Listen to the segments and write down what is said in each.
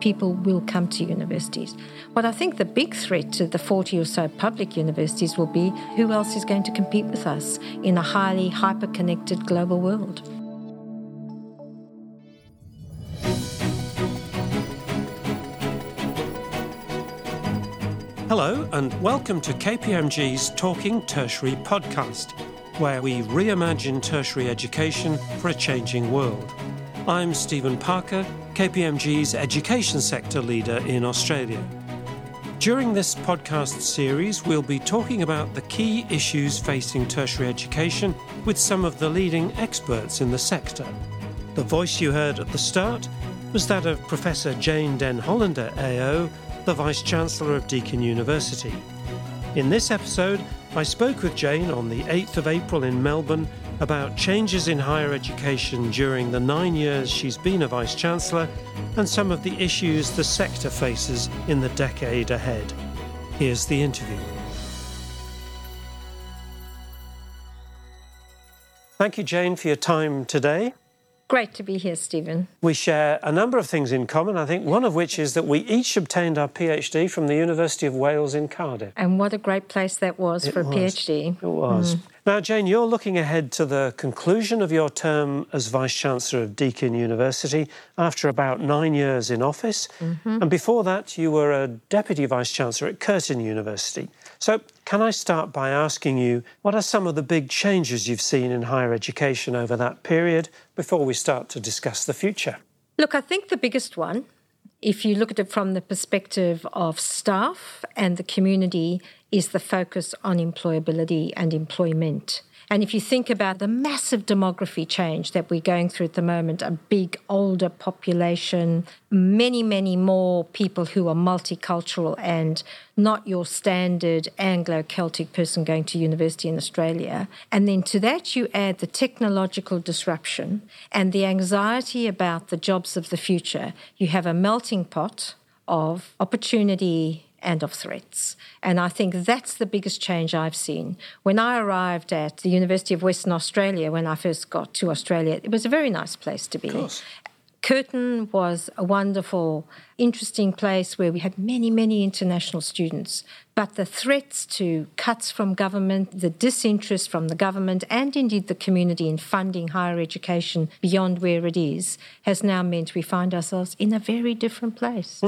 people will come to universities. What I think the big threat to the 40 or so public universities will be who else is going to compete with us in a highly hyper connected global world. Hello, and welcome to KPMG's Talking Tertiary podcast, where we reimagine tertiary education for a changing world. I'm Stephen Parker, KPMG's education sector leader in Australia. During this podcast series, we'll be talking about the key issues facing tertiary education with some of the leading experts in the sector. The voice you heard at the start was that of Professor Jane Den Hollander AO, the Vice Chancellor of Deakin University. In this episode, I spoke with Jane on the 8th of April in Melbourne about changes in higher education during the nine years she's been a Vice Chancellor and some of the issues the sector faces in the decade ahead. Here's the interview. Thank you, Jane, for your time today. Great to be here, Stephen. We share a number of things in common, I think, one of which is that we each obtained our PhD from the University of Wales in Cardiff. And what a great place that was It for a. PhD. It was. Mm. Now, Jane, you're looking ahead to the conclusion of your term as Vice Chancellor of Deakin University after about nine years in office. Mm-hmm. And before that, you were a Deputy Vice Chancellor at Curtin University. So, can I start by asking you what are some of the big changes you've seen in higher education over that period before we start to discuss the future? Look, I think the biggest one, if you look at it from the perspective of staff and the community, is the focus on employability and employment. And if you think about the massive demography change that we're going through at the moment, a big older population, many, many more people who are multicultural and not your standard Anglo Celtic person going to university in Australia. And then to that, you add the technological disruption and the anxiety about the jobs of the future. You have a melting pot of opportunity and of threats. And I think that's the biggest change I've seen. When I arrived at the University of Western Australia, when I first got to Australia, it was a very nice place to be. Curtin was a wonderful, interesting place where we had many, many international students. But the threats to cuts from government, the disinterest from the government, and indeed the community in funding higher education beyond where it is, has now meant we find ourselves in a very different place.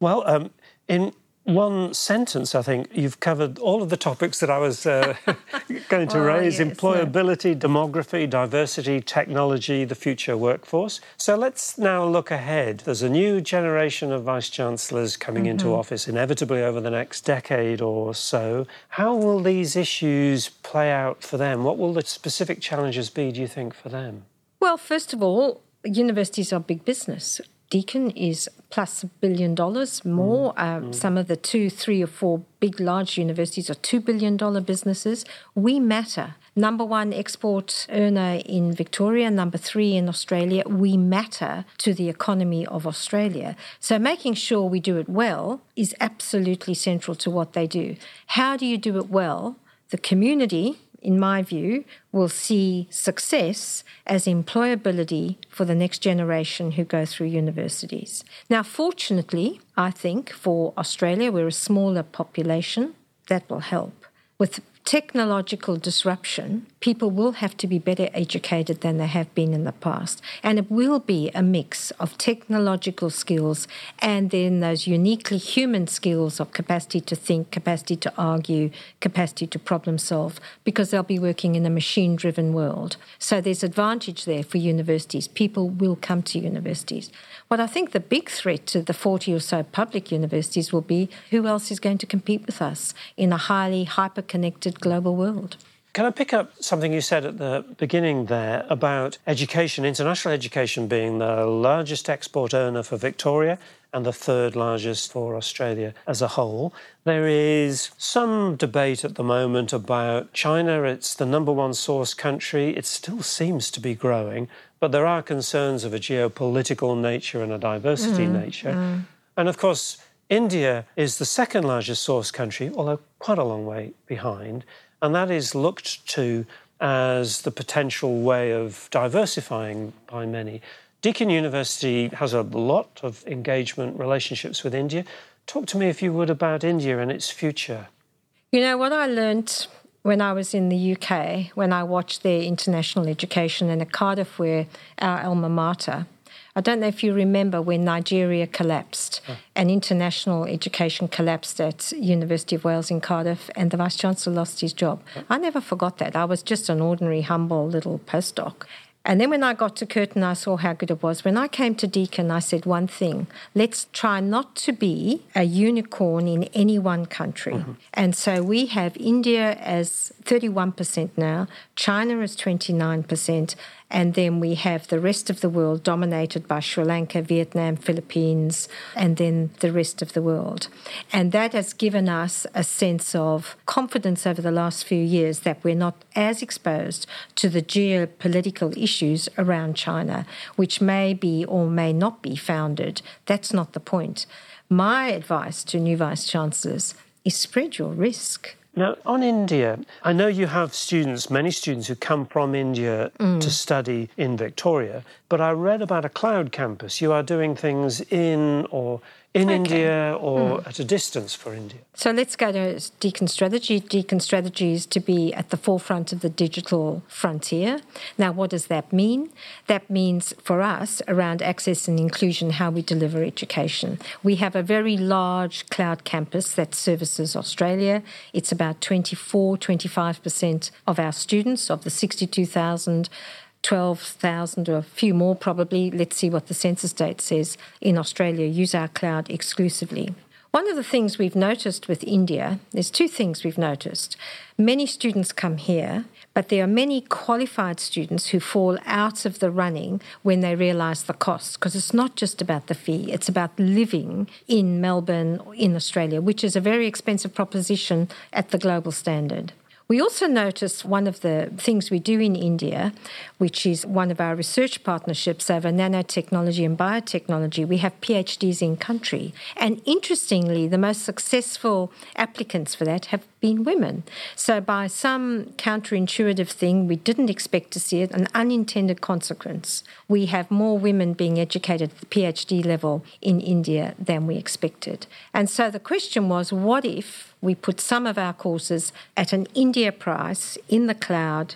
Well, um, in one sentence, I think you've covered all of the topics that I was uh, going to Oh, raise yes, employability, demography, diversity, technology, the future workforce. So let's now look ahead. There's a new generation of vice chancellors coming into Mm-hmm. office, inevitably over the next decade or so. How will these issues play out for them? What will the specific challenges be, do you think, for them? Well, first of all, universities are big business. Deakin is plus a billion dollars more. Uh, Some of the two, three, or four big, large universities are $2 billion businesses. We matter. Number one export earner in Victoria, number three in Australia. We matter to the economy of Australia. So making sure we do it well is absolutely central to what they do. How do you do it well? The community, in my view, will see success as employability for the next generation who go through universities. Now, fortunately, I think for Australia, we're a smaller population, that will help. With technological disruption, people will have to be better educated than they have been in the past. And it will be a mix of technological skills and then those uniquely human skills of capacity to think, capacity to argue, capacity to problem solve, because they'll be working in a machine driven world. So there's advantage there for universities. People will come to universities. What I think the big threat to the 40 or so public universities will be who else is going to compete with us in a highly hyper connected global world. Can I pick up something you said at the beginning there about education, international education being the largest export earner for Victoria and the third largest for Australia as a whole? There is some debate at the moment about China. It's the number one source country. It still seems to be growing, but there are concerns of a geopolitical nature and a diversity mm, nature. Mm. And of course, India is the second largest source country, although quite a long way behind, and that is looked to as the potential way of diversifying by many. Deakin University has a lot of engagement relationships with India. Talk to me, if you would, about India and its future. You know, what I learned when I was in the UK, when I watched their international education at Cardiff, where our alma mater, I don't know if you remember when Nigeria collapsed oh. and international education collapsed at University of Wales in Cardiff and the Vice Chancellor lost his job. Oh. I never forgot that. I was just an ordinary, humble little postdoc. And then when I got to Curtin, I saw how good it was. When I came to Deakin, I said one thing let's try not to be a unicorn in any one country. Mm-hmm. And so we have India as 31% now, China is 29%, and then we have the rest of the world dominated by Sri Lanka, Vietnam, Philippines, and then the rest of the world. And that has given us a sense of confidence over the last few years that we're not as exposed to the geopolitical issues around China, which may be or may not be founded. That's not the point. My advice to new vice chancellors is spread your risk. Now, on India, I know you have students, many students who come from India mm. to study in Victoria, but I read about a cloud campus. You are doing things in or in okay. India or mm. at a distance for India? So let's go to Deakin Strategy. Deakin Strategy is to be at the forefront of the digital frontier. Now, what does that mean? That means for us around access and inclusion, how we deliver education. We have a very large cloud campus that services Australia. It's about 24, 25% of our students, of the 62,000 12,000 or a few more probably, let's see what the census date says, in Australia use our cloud exclusively. One of the things we've noticed with India, there's two things we've noticed. Many students come here, but there are many qualified students who fall out of the running when they realise the cost, because it's not just about the fee, it's about living in Melbourne, in Australia, which is a very expensive proposition at the global standard. We also noticed one of the things we do in India, which is one of our research partnerships over nanotechnology and biotechnology. We have PhDs in country. And interestingly, the most successful applicants for that have been women. So, by some counterintuitive thing, we didn't expect to see it, an unintended consequence. We have more women being educated at the PhD level in India than we expected. And so the question was what if we put some of our courses at an India price in the cloud?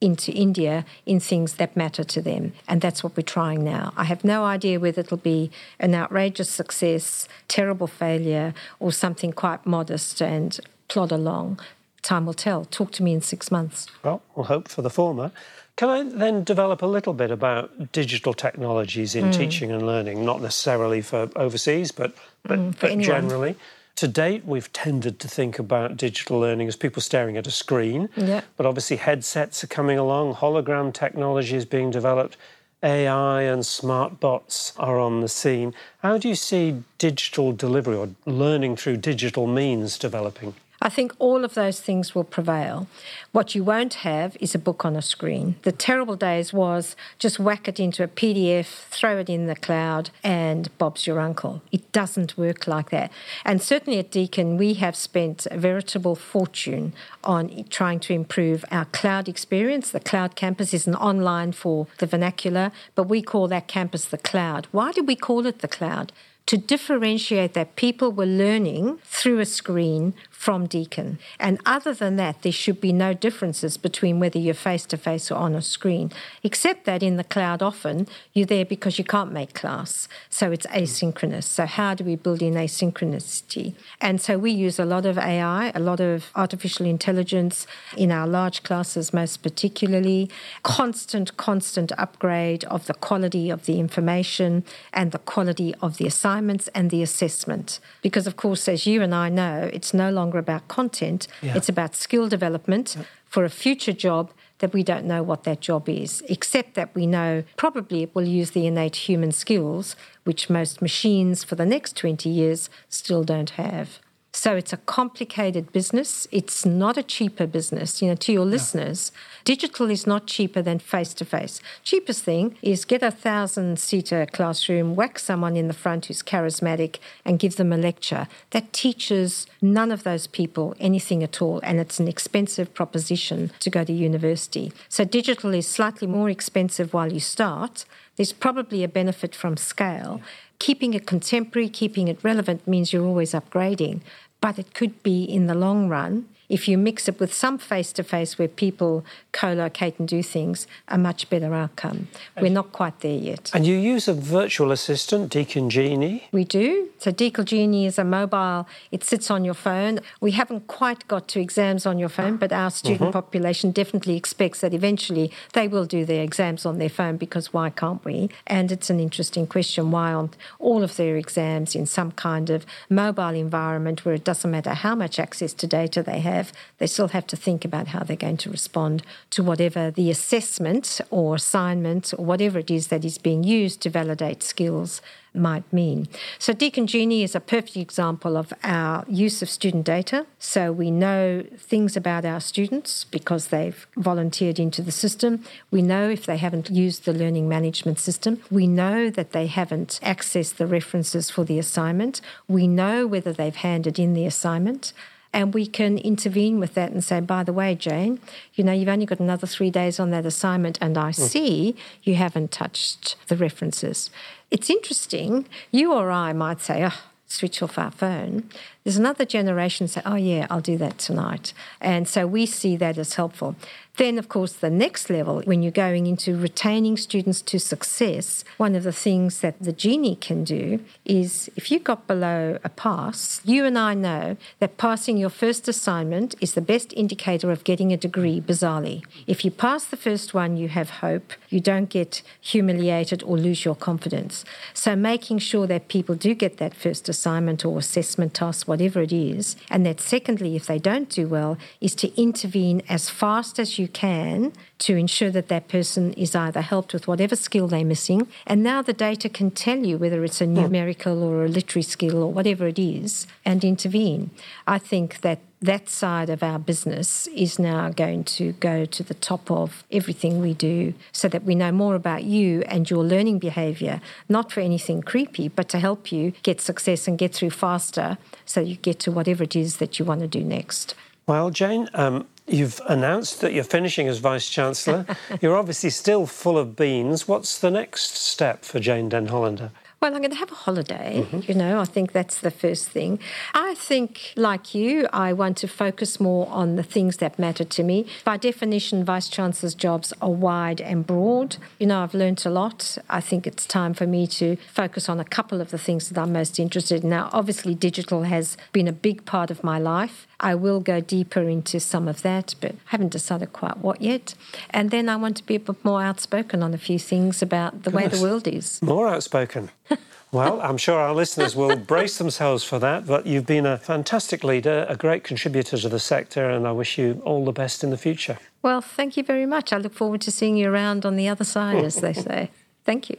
into India in things that matter to them. And that's what we're trying now. I have no idea whether it'll be an outrageous success, terrible failure, or something quite modest and plod along. Time will tell. Talk to me in six months. Well, we'll hope for the former. Can I then develop a little bit about digital technologies in mm. teaching and learning, not necessarily for overseas, but, but, mm, but generally? To date, we've tended to think about digital learning as people staring at a screen. Yeah. But obviously, headsets are coming along, hologram technology is being developed. AI and smart bots are on the scene. How do you see digital delivery or learning through digital means developing? I think all of those things will prevail. What you won't have is a book on a screen. The terrible days was just whack it into a PDF, throw it in the cloud, and Bob's your uncle. It doesn't work like that. And certainly at Deakin, we have spent a veritable fortune on trying to improve our cloud experience. The cloud campus is an online for the vernacular, but we call that campus the cloud. Why do we call it the cloud? To differentiate that people were learning through a screen from Deakin. And other than that, there should be no differences between whether you're face to face or on a screen, except that in the cloud, often you're there because you can't make class. So it's asynchronous. So, how do we build in asynchronicity? And so we use a lot of AI, a lot of artificial intelligence in our large classes, most particularly. Constant, constant upgrade of the quality of the information and the quality of the assignments and the assessment. Because, of course, as you and I know, it's no longer longer about content, yeah. it's about skill development yeah. for a future job that we don't know what that job is, except that we know probably it will use the innate human skills, which most machines for the next 20 years still don't have. So it's a complicated business. It's not a cheaper business. You know, to your listeners, digital is not cheaper than face to face. Cheapest thing is get a thousand seater classroom, whack someone in the front who's charismatic, and give them a lecture. That teaches none of those people anything at all, and it's an expensive proposition to go to university. So digital is slightly more expensive while you start. There's probably a benefit from scale. Keeping it contemporary, keeping it relevant means you're always upgrading but it could be in the long run if you mix it with some face to face where people co locate and do things, a much better outcome. We're not quite there yet. And you use a virtual assistant, Deakin Genie? We do. So, Deakin Genie is a mobile, it sits on your phone. We haven't quite got to exams on your phone, but our student mm-hmm. population definitely expects that eventually they will do their exams on their phone because why can't we? And it's an interesting question why aren't all of their exams in some kind of mobile environment where it doesn't matter how much access to data they have? Have, they still have to think about how they're going to respond to whatever the assessment or assignment or whatever it is that is being used to validate skills might mean. So, Deakin Genie is a perfect example of our use of student data. So, we know things about our students because they've volunteered into the system. We know if they haven't used the learning management system. We know that they haven't accessed the references for the assignment. We know whether they've handed in the assignment. And we can intervene with that and say, by the way, Jane, you know, you've only got another three days on that assignment, and I mm. see you haven't touched the references. It's interesting. You or I might say, oh, switch off our phone. There's another generation say, oh, yeah, I'll do that tonight. And so we see that as helpful. Then, of course, the next level, when you're going into retaining students to success, one of the things that the Genie can do is if you got below a pass, you and I know that passing your first assignment is the best indicator of getting a degree, bizarrely. If you pass the first one, you have hope. You don't get humiliated or lose your confidence. So, making sure that people do get that first assignment or assessment task, whatever it is, and that secondly, if they don't do well, is to intervene as fast as you can to ensure that that person is either helped with whatever skill they're missing. And now the data can tell you whether it's a hmm. numerical or a literary skill or whatever it is and intervene. I think that that side of our business is now going to go to the top of everything we do so that we know more about you and your learning behavior, not for anything creepy, but to help you get success and get through faster so you get to whatever it is that you want to do next. Well, Jane, um, You've announced that you're finishing as Vice Chancellor. you're obviously still full of beans. What's the next step for Jane Den Hollander? Well, I'm going to have a holiday. Mm-hmm. You know, I think that's the first thing. I think, like you, I want to focus more on the things that matter to me. By definition, vice chancellor's jobs are wide and broad. You know, I've learnt a lot. I think it's time for me to focus on a couple of the things that I'm most interested in. Now, obviously, digital has been a big part of my life. I will go deeper into some of that, but I haven't decided quite what yet. And then I want to be a bit more outspoken on a few things about the Goodness. way the world is. More outspoken. well, I'm sure our listeners will brace themselves for that, but you've been a fantastic leader, a great contributor to the sector, and I wish you all the best in the future. Well, thank you very much. I look forward to seeing you around on the other side, as they say. Thank you.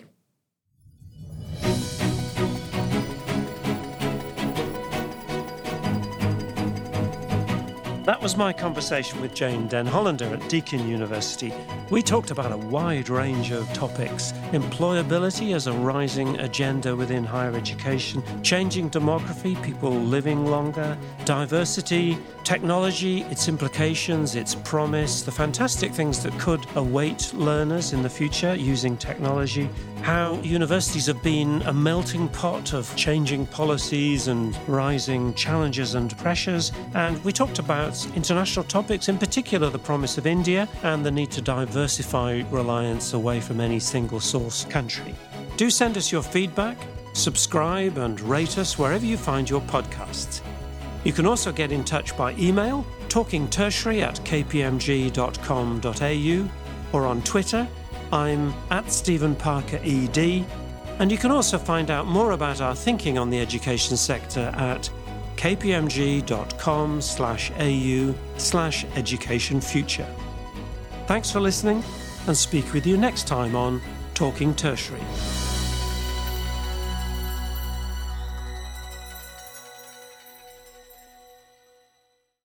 That was my conversation with Jane Den Hollander at Deakin University. We talked about a wide range of topics employability as a rising agenda within higher education, changing demography, people living longer, diversity, technology, its implications, its promise, the fantastic things that could await learners in the future using technology, how universities have been a melting pot of changing policies and rising challenges and pressures. And we talked about international topics, in particular the promise of India and the need to diversify reliance away from any single source country. Do send us your feedback, subscribe, and rate us wherever you find your podcasts. You can also get in touch by email, talkingtertiary at kpmg.com.au, or on Twitter. I'm at Stephen Parker ED, and you can also find out more about our thinking on the education sector at kpmg.com slash au slash education future. Thanks for listening and speak with you next time on Talking Tertiary.